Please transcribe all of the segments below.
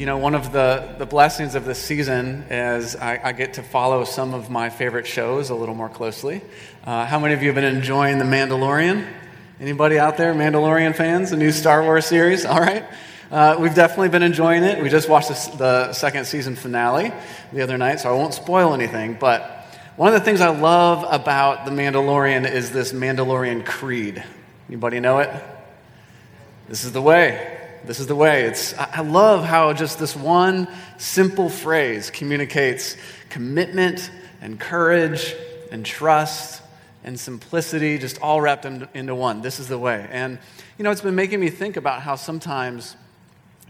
You know, one of the, the blessings of this season is I, I get to follow some of my favorite shows a little more closely. Uh, how many of you have been enjoying The Mandalorian? Anybody out there, Mandalorian fans, the new Star Wars series? All right. Uh, we've definitely been enjoying it. We just watched the, the second season finale the other night, so I won't spoil anything. But one of the things I love about The Mandalorian is this Mandalorian creed. Anybody know it? This is the way. This is the way. It's, I love how just this one simple phrase communicates commitment and courage and trust and simplicity, just all wrapped into one. This is the way. And, you know, it's been making me think about how sometimes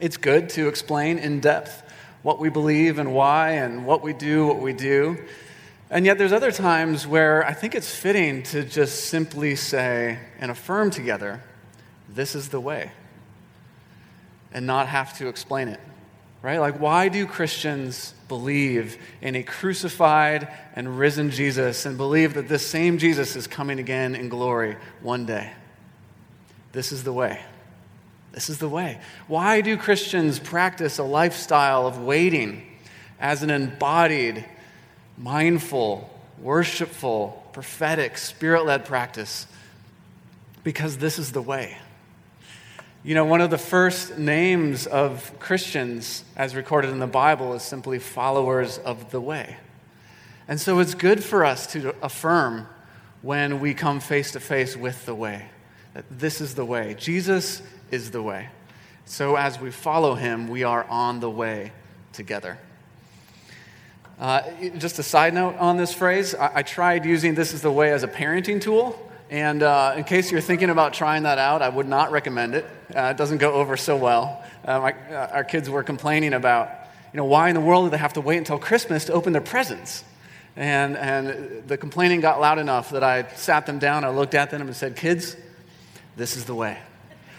it's good to explain in depth what we believe and why and what we do, what we do. And yet, there's other times where I think it's fitting to just simply say and affirm together, this is the way and not have to explain it. Right? Like, why do Christians believe in a crucified and risen Jesus and believe that this same Jesus is coming again in glory one day? This is the way. This is the way. Why do Christians practice a lifestyle of waiting as an embodied, mindful, worshipful, prophetic, spirit led practice? Because this is the way. You know, one of the first names of Christians, as recorded in the Bible, is simply followers of the way. And so it's good for us to affirm when we come face to face with the way that this is the way. Jesus is the way. So as we follow him, we are on the way together. Uh, just a side note on this phrase I, I tried using this is the way as a parenting tool. And uh, in case you're thinking about trying that out, I would not recommend it. Uh, it doesn't go over so well. Uh, uh, our kids were complaining about, you know, why in the world do they have to wait until Christmas to open their presents? And, and the complaining got loud enough that I sat them down, I looked at them and said, Kids, this is the way.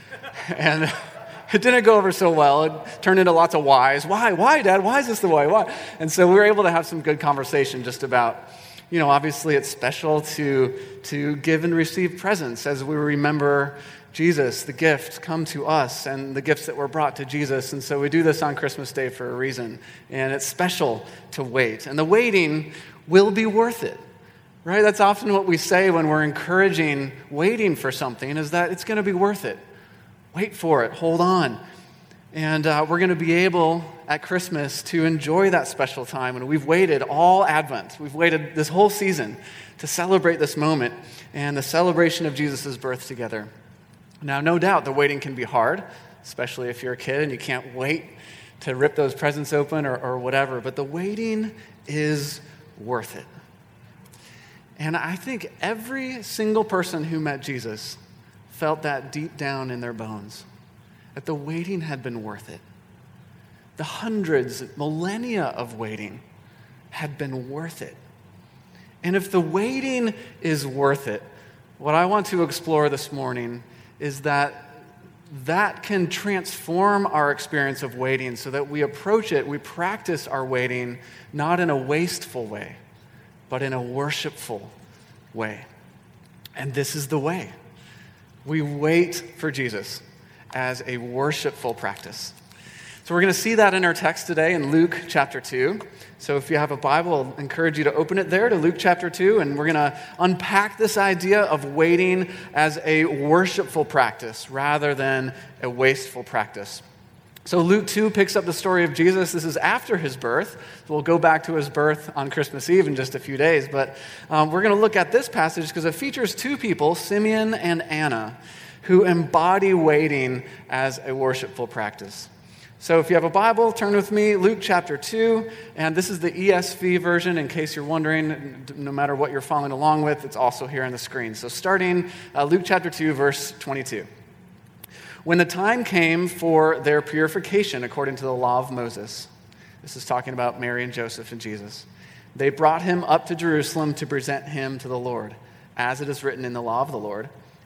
and it didn't go over so well. It turned into lots of whys. Why? Why, Dad? Why is this the way? Why? And so we were able to have some good conversation just about you know, obviously it's special to, to give and receive presents as we remember Jesus, the gift, come to us, and the gifts that were brought to Jesus. And so we do this on Christmas Day for a reason. And it's special to wait. And the waiting will be worth it. Right? That's often what we say when we're encouraging waiting for something, is that it's going to be worth it. Wait for it, hold on. And uh, we're going to be able at Christmas to enjoy that special time. And we've waited all Advent, we've waited this whole season to celebrate this moment and the celebration of Jesus' birth together. Now, no doubt the waiting can be hard, especially if you're a kid and you can't wait to rip those presents open or, or whatever, but the waiting is worth it. And I think every single person who met Jesus felt that deep down in their bones that the waiting had been worth it. The hundreds, millennia of waiting had been worth it. And if the waiting is worth it, what I want to explore this morning is that that can transform our experience of waiting so that we approach it, we practice our waiting not in a wasteful way, but in a worshipful way. And this is the way. We wait for Jesus as a worshipful practice. So we're going to see that in our text today in Luke chapter 2. So if you have a Bible, I'll encourage you to open it there to Luke chapter 2, and we're going to unpack this idea of waiting as a worshipful practice rather than a wasteful practice. So Luke 2 picks up the story of Jesus. This is after his birth. We'll go back to his birth on Christmas Eve in just a few days. But um, we're going to look at this passage because it features two people, Simeon and Anna who embody waiting as a worshipful practice. So if you have a Bible, turn with me, Luke chapter 2, and this is the ESV version in case you're wondering, no matter what you're following along with, it's also here on the screen. So starting uh, Luke chapter 2, verse 22. When the time came for their purification according to the law of Moses, this is talking about Mary and Joseph and Jesus, they brought him up to Jerusalem to present him to the Lord, as it is written in the law of the Lord.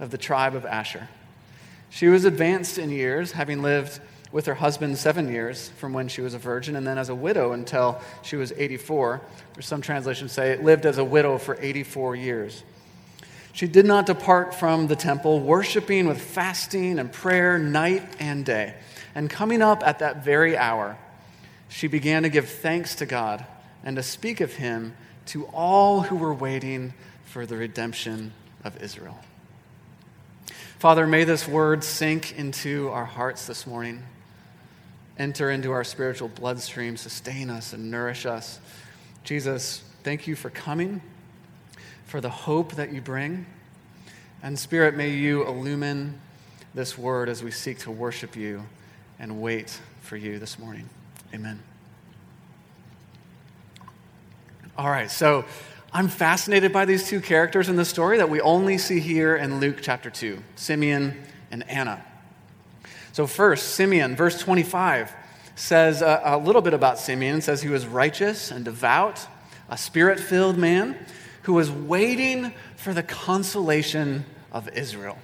of the tribe of Asher. She was advanced in years, having lived with her husband seven years from when she was a virgin, and then as a widow until she was 84. Or some translations say it lived as a widow for 84 years. She did not depart from the temple, worshiping with fasting and prayer night and day. And coming up at that very hour, she began to give thanks to God and to speak of him to all who were waiting for the redemption of Israel. Father, may this word sink into our hearts this morning enter into our spiritual bloodstream, sustain us, and nourish us. Jesus, thank you for coming, for the hope that you bring. And Spirit, may you illumine this word as we seek to worship you and wait for you this morning. Amen. All right, so I'm fascinated by these two characters in the story that we only see here in Luke chapter 2 Simeon and Anna. So, first, Simeon, verse 25, says a, a little bit about Simeon. It says he was righteous and devout, a spirit filled man who was waiting for the consolation of Israel.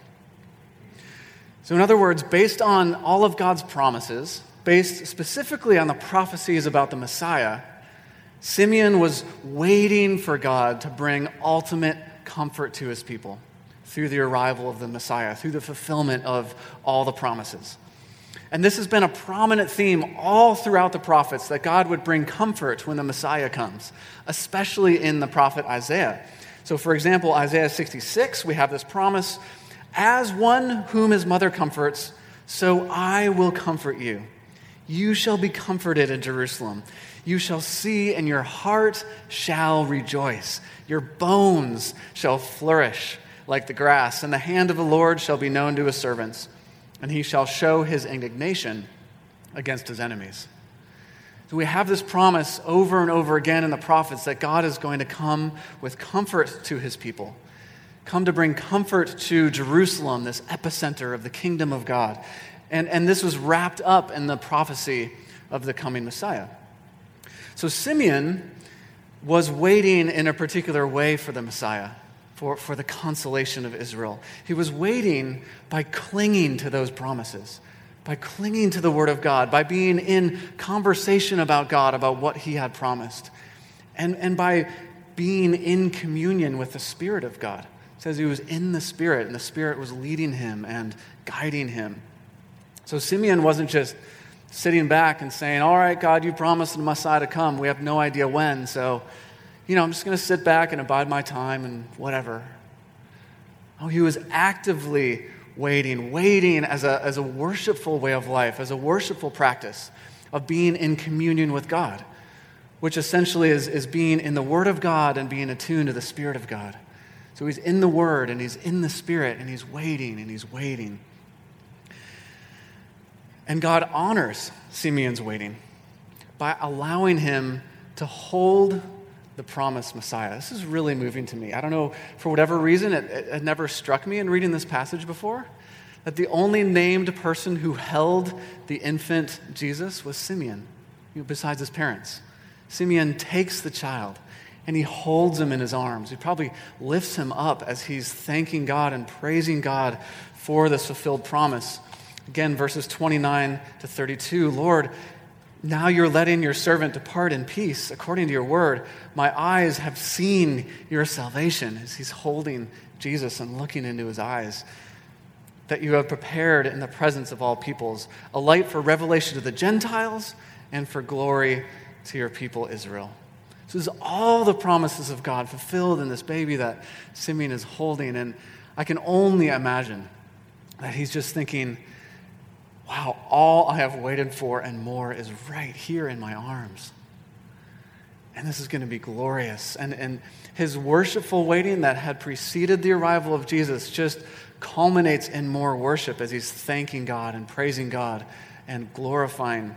So, in other words, based on all of God's promises, based specifically on the prophecies about the Messiah, Simeon was waiting for God to bring ultimate comfort to his people through the arrival of the Messiah, through the fulfillment of all the promises. And this has been a prominent theme all throughout the prophets that God would bring comfort when the Messiah comes, especially in the prophet Isaiah. So, for example, Isaiah 66, we have this promise As one whom his mother comforts, so I will comfort you. You shall be comforted in Jerusalem. You shall see, and your heart shall rejoice. Your bones shall flourish like the grass, and the hand of the Lord shall be known to his servants, and he shall show his indignation against his enemies. So we have this promise over and over again in the prophets that God is going to come with comfort to his people, come to bring comfort to Jerusalem, this epicenter of the kingdom of God. And, and this was wrapped up in the prophecy of the coming Messiah. So Simeon was waiting in a particular way for the Messiah for, for the consolation of Israel. He was waiting by clinging to those promises, by clinging to the Word of God, by being in conversation about God, about what He had promised, and, and by being in communion with the Spirit of God. It says he was in the Spirit, and the Spirit was leading him and guiding him. So Simeon wasn't just sitting back and saying, All right, God, you promised the Messiah to come. We have no idea when, so you know, I'm just going to sit back and abide my time and whatever. Oh, he was actively waiting, waiting as a, as a worshipful way of life, as a worshipful practice of being in communion with God, which essentially is, is being in the Word of God and being attuned to the Spirit of God. So he's in the Word and he's in the Spirit and he's waiting and he's waiting. And God honors Simeon's waiting by allowing him to hold the promised Messiah. This is really moving to me. I don't know, for whatever reason, it, it, it never struck me in reading this passage before that the only named person who held the infant Jesus was Simeon, you know, besides his parents. Simeon takes the child and he holds him in his arms. He probably lifts him up as he's thanking God and praising God for this fulfilled promise. Again, verses 29 to 32 Lord, Now you're letting your servant depart in peace according to your word. My eyes have seen your salvation as he's holding Jesus and looking into his eyes. That you have prepared in the presence of all peoples a light for revelation to the Gentiles and for glory to your people Israel. So, this is all the promises of God fulfilled in this baby that Simeon is holding. And I can only imagine that he's just thinking, wow, all I have waited for and more is right here in my arms. And this is going to be glorious. And, and his worshipful waiting that had preceded the arrival of Jesus just culminates in more worship as he's thanking God and praising God and glorifying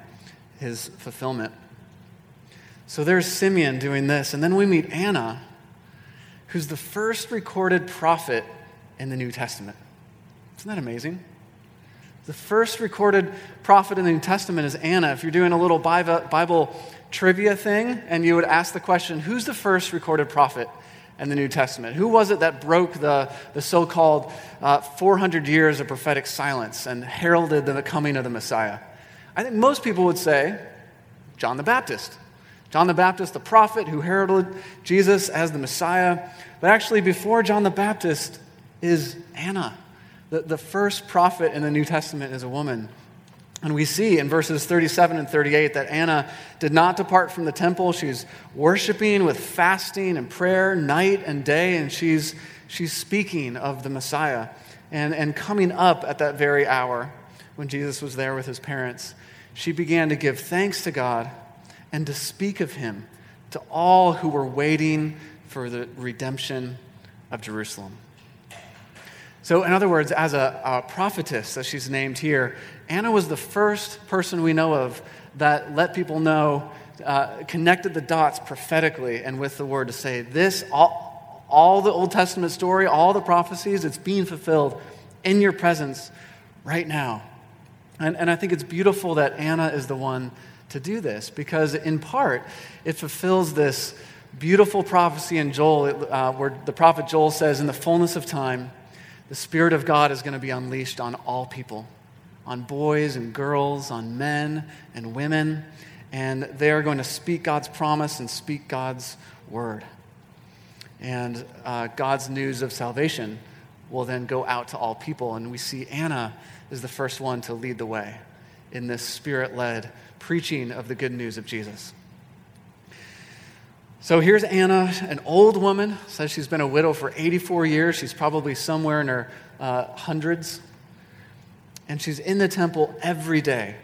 his fulfillment. So there's Simeon doing this. And then we meet Anna, who's the first recorded prophet in the New Testament. Isn't that amazing? The first recorded prophet in the New Testament is Anna. If you're doing a little Bible trivia thing and you would ask the question, who's the first recorded prophet in the New Testament? Who was it that broke the, the so called uh, 400 years of prophetic silence and heralded the coming of the Messiah? I think most people would say John the Baptist. John the Baptist, the prophet who heralded Jesus as the Messiah. But actually, before John the Baptist is Anna. The, the first prophet in the New Testament is a woman. And we see in verses 37 and 38 that Anna did not depart from the temple. She's worshiping with fasting and prayer night and day, and she's, she's speaking of the Messiah. And, and coming up at that very hour, when Jesus was there with his parents, she began to give thanks to God and to speak of him to all who were waiting for the redemption of Jerusalem. So, in other words, as a, a, prophetess, as she's named here, Anna was the first person we know of that let people know, uh, connected the dots prophetically and with the word to say, This, all, all the Old Testament story, all the prophecies, it's being fulfilled in your presence right now. And, and I think it's beautiful that Anna is the one to do this because, in part, it fulfills this beautiful prophecy in Joel uh, where the prophet Joel says, In the fullness of time, the Spirit of God is going to be unleashed on all people, on boys and girls, on men and women, and they are going to speak God's promise and speak God's word. And uh, God's news of salvation will then go out to all people. And we see Anna is the first one to lead the way in this spirit led preaching of the good news of Jesus. So here's Anna, an old woman, says she's been a widow for 84 years. She's probably somewhere in her uh, hundreds. And she's in the temple every day,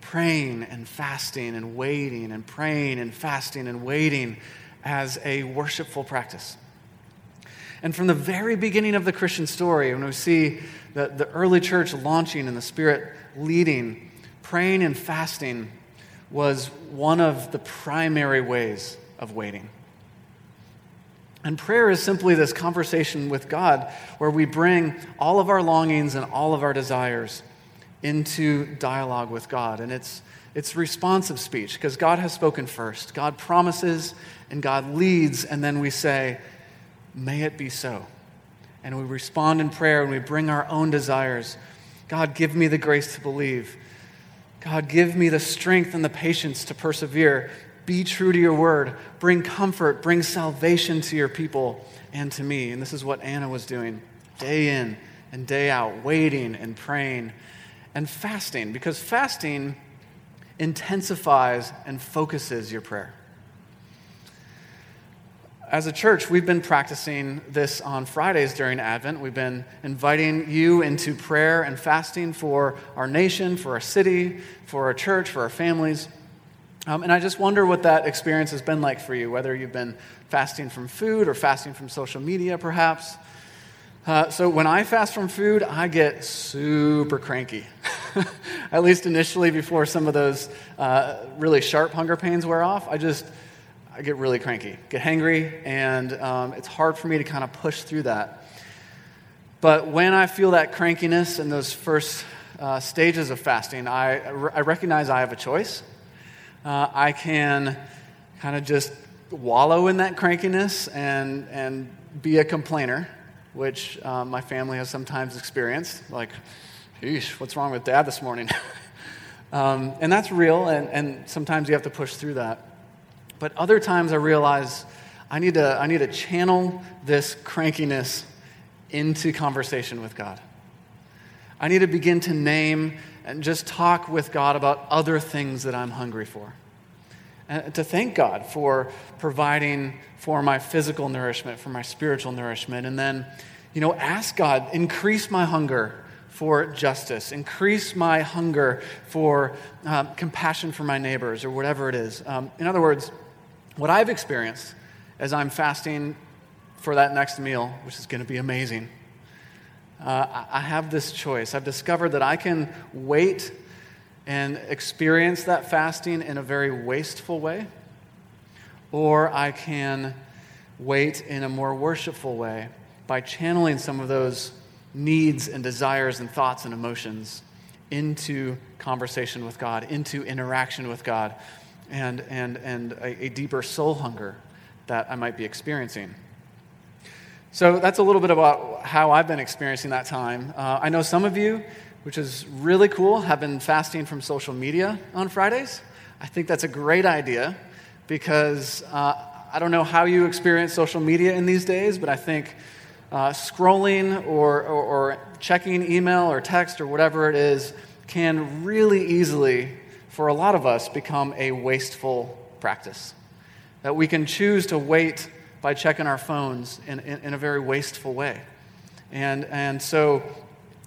praying and fasting and waiting and praying and fasting and waiting as a worshipful practice. And from the very beginning of the Christian story, when we see the, the early church launching and the Spirit leading, praying and fasting was one of the primary ways of waiting. And prayer is simply this conversation with God where we bring all of our longings and all of our desires into dialogue with God. And it's, it's responsive speech because God has spoken first. God promises and God leads, and then we say, May it be so. And we respond in prayer and we bring our own desires. God, give me the grace to believe. God, give me the strength and the patience to persevere. Be true to your word. Bring comfort, bring salvation to your people and to me. And this is what Anna was doing day in and day out, waiting and praying and fasting, because fasting intensifies and focuses your prayer. As a church, we've been practicing this on Fridays during Advent. We've been inviting you into prayer and fasting for our nation, for our city, for our church, for our families. Um, and I just wonder what that experience has been like for you, whether you've been fasting from food or fasting from social media, perhaps. Uh, so when I fast from food, I get super cranky. At least initially, before some of those uh, really sharp hunger pains wear off, I just I get really cranky, get hangry, and um, it's hard for me to kind of push through that. But when I feel that crankiness in those first uh, stages of fasting, I, I recognize I have a choice uh, I can kind of just wallow in that crankiness and, and be a complainer, which uh, my family has sometimes experienced. Like, geez, what's wrong with dad this morning? Um, and that's real, and, and sometimes you have to push through that. But other times I realize I need to, I need to channel this crankiness into conversation with God. I need to begin to name and just talk with God about other things that I'm hungry for. And to thank God for providing for my physical nourishment, for my spiritual nourishment. And then, you know, ask God, increase my hunger for justice, increase my hunger for um, compassion for my neighbors, or whatever it is. Um, in other words, what I've experienced as I'm fasting for that next meal, which is going to be amazing, uh, I have this choice. I've discovered that I can wait and experience that fasting in a very wasteful way, or I can wait in a more worshipful way by channeling some of those needs and desires and thoughts and emotions into conversation with God, into interaction with God, and, and, and a, a deeper soul hunger that I might be experiencing. So that's a little bit about how I've been experiencing that time. Uh, I know some of you, which is really cool, have been fasting from social media on Fridays. I think that's a great idea because uh, I don't know how you experience social media in these days, but I think uh, scrolling or, or, or checking email or text or whatever it is can really easily, for a lot of us, become a wasteful practice. That we can choose to wait by checking our phones in, in, in a very wasteful way. And, and so,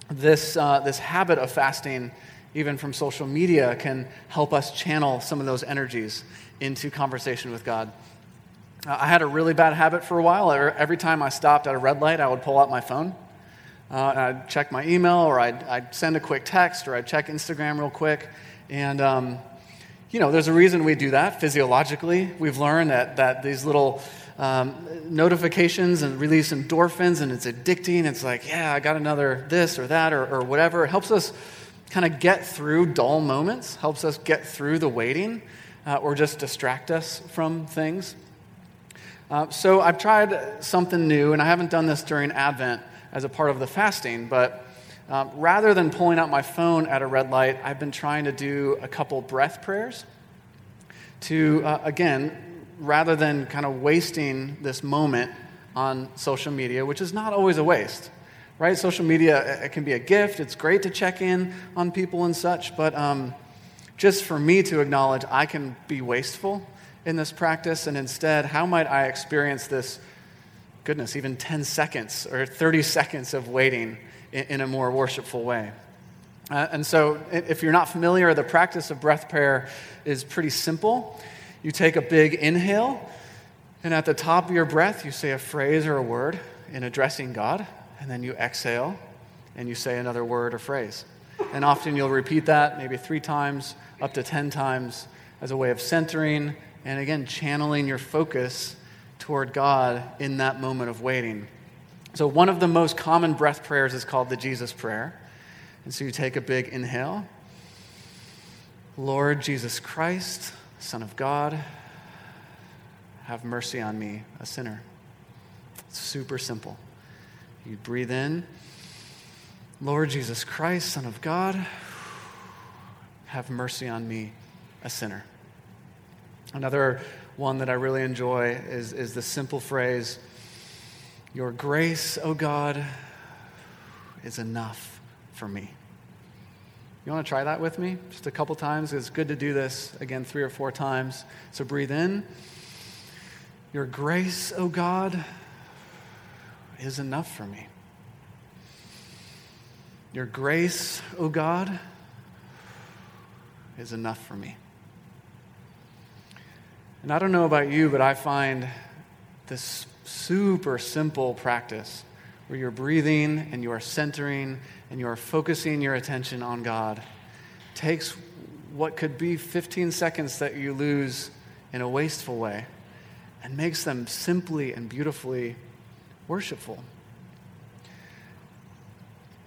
this, uh, this habit of fasting, even from social media, can help us channel some of those energies into conversation with God. Uh, I had a really bad habit for a while. Every time I stopped at a red light, I would pull out my phone. Uh, I'd check my email, or I'd, I'd, send a quick text, or I'd check Instagram real quick. And, um, you know, there's a reason we do that physiologically. We've learned that, that these little um, notifications and release endorphins, and it's addicting. It's like, yeah, I got another this or that or, or whatever. It helps us kind of get through dull moments, helps us get through the waiting, uh, or just distract us from things. Uh, so I've tried something new, and I haven't done this during Advent as a part of the fasting, but um, rather than pulling out my phone at a red light, I've been trying to do a couple breath prayers to, uh, again, rather than kind of wasting this moment on social media, which is not always a waste, right? Social media it can be a gift. It's great to check in on people and such, but um, just for me to acknowledge I can be wasteful in this practice, and instead, how might I experience this? Goodness, even 10 seconds or 30 seconds of waiting in, in a more worshipful way. Uh, and so, if you're not familiar, the practice of breath prayer is pretty simple. You take a big inhale, and at the top of your breath, you say a phrase or a word in addressing God, and then you exhale and you say another word or phrase. And often you'll repeat that maybe three times, up to 10 times, as a way of centering and again, channeling your focus toward God in that moment of waiting. So, one of the most common breath prayers is called the Jesus Prayer. And so you take a big inhale. Lord Jesus Christ, Son of God, have mercy on me, a sinner. It's super simple. You breathe in, Lord Jesus Christ, Son of God, have mercy on me, a sinner. Another one that I really enjoy is, is the simple phrase, Your grace, O God, is enough for me. You want to try that with me? Just a couple times. It's good to do this again three or four times. So breathe in. Your grace, O oh God, is enough for me. Your grace, O oh God, is enough for me. And I don't know about you, but I find this super simple practice where you're breathing and you are centering and you are focusing your attention on God takes what could be 15 seconds that you lose in a wasteful way and makes them simply and beautifully worshipful.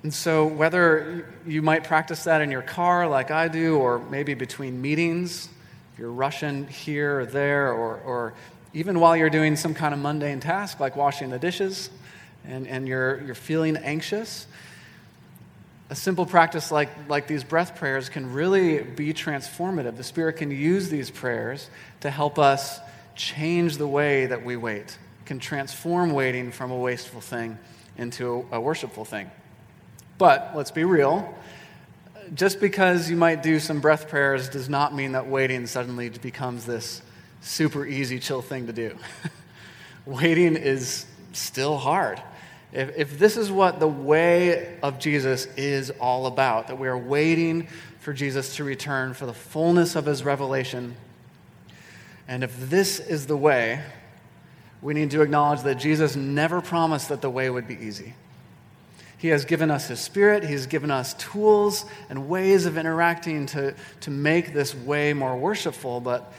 And so, whether you might practice that in your car like I do, or maybe between meetings, if you're rushing here or there, or, or even while you're doing some kind of mundane task like washing the dishes and, and you're, you're feeling anxious, a simple practice like, like these breath prayers can really be transformative. The Spirit can use these prayers to help us change the way that we wait, can transform waiting from a wasteful thing into a, a worshipful thing. But let's be real. Just because you might do some breath prayers does not mean that waiting suddenly becomes this super easy, chill thing to do. waiting is still hard. If, if this is what the way of Jesus is all about, that we are waiting for Jesus to return for the fullness of his revelation, and if this is the way, we need to acknowledge that Jesus never promised that the way would be easy. He has given us His Spirit. He's given us tools and ways of interacting to, to make this way more worshipful. But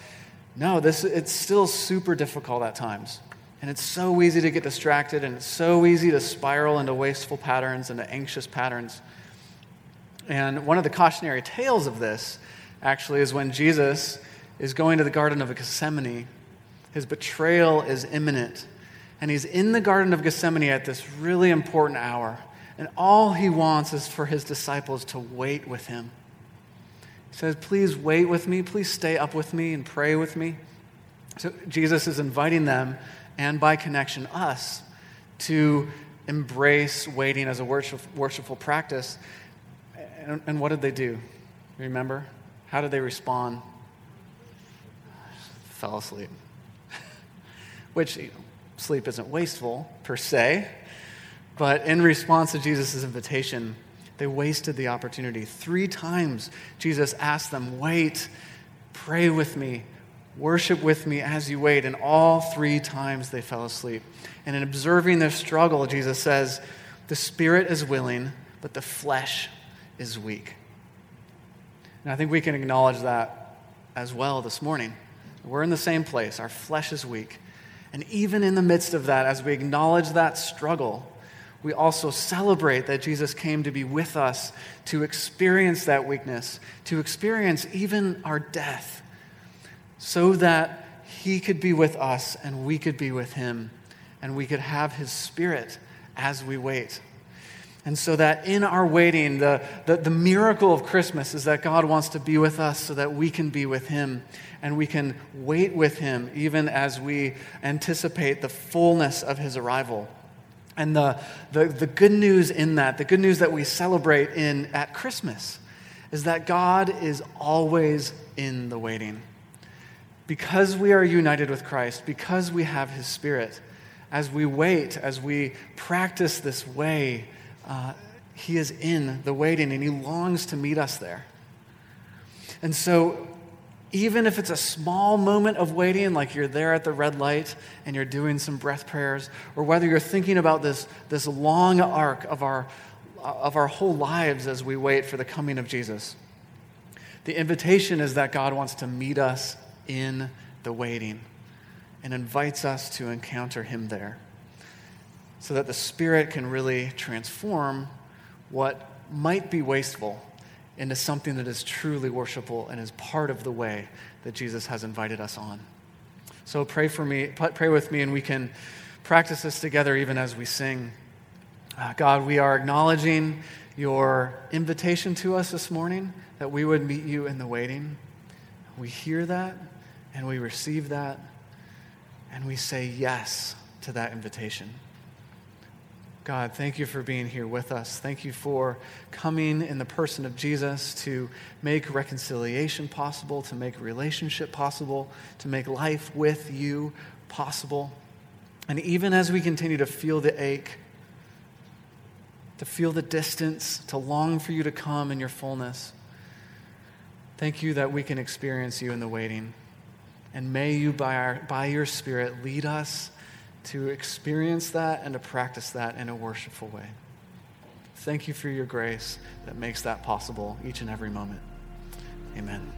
no, this, it's still super difficult at times. And it's so easy to get distracted, and it's so easy to spiral into wasteful patterns, into anxious patterns. And one of the cautionary tales of this actually is when Jesus is going to the Garden of Gethsemane. His betrayal is imminent. And he's in the Garden of Gethsemane at this really important hour. And all he wants is for his disciples to wait with him. He says, Please wait with me. Please stay up with me and pray with me. So Jesus is inviting them and by connection, us, to embrace waiting as a worship, worshipful practice. And, and what did they do? Remember? How did they respond? Fell asleep. Which, you know, sleep isn't wasteful per se, but in response to Jesus' invitation, they wasted the opportunity. Three times, Jesus asked them, Wait, pray with me, Worship with me as you wait. And all three times they fell asleep. And in observing their struggle, Jesus says, The spirit is willing, but the flesh is weak. And I think we can acknowledge that as well this morning. We're in the same place. Our flesh is weak. And even in the midst of that, as we acknowledge that struggle, we also celebrate that Jesus came to be with us, to experience that weakness, to experience even our death so that he could be with us and we could be with him and we could have his spirit as we wait. And so that in our waiting, the, the, the, miracle of Christmas is that God wants to be with us so that we can be with Him and we can wait with Him even as we anticipate the fullness of His arrival. And the, the, the good news in that, the good news that we celebrate in, at Christmas, is that God is always in the waiting because we are united with Christ, because we have His Spirit, as we wait, as we practice this way, uh, He is in the waiting and He longs to meet us there. And so, even if it's a small moment of waiting, like you're there at the red light and you're doing some breath prayers, or whether you're thinking about this, this long arc of our, of our whole lives as we wait for the coming of Jesus, the invitation is that God wants to meet us in the waiting and invites us to encounter Him there so that the Spirit can really transform what might be wasteful into something that is truly worshipful and is part of the way that Jesus has invited us on. So pray for me, pray with me, and we can practice this together even as we sing. Uh, God, we are acknowledging your invitation to us this morning that we would meet you in the waiting. We hear that and we receive that and we say yes to that invitation. God, thank you for being here with us. Thank you for coming in the person of Jesus to make reconciliation possible, to make relationship possible, to make life with you possible. And even as we continue to feel the ache, to feel the distance, to long for you to come in your fullness, thank you that we can experience you in the waiting. And may you, by, our, by your Spirit, lead us to experience that and to practice that in a worshipful way. Thank you for your grace that makes that possible each and every moment. Amen.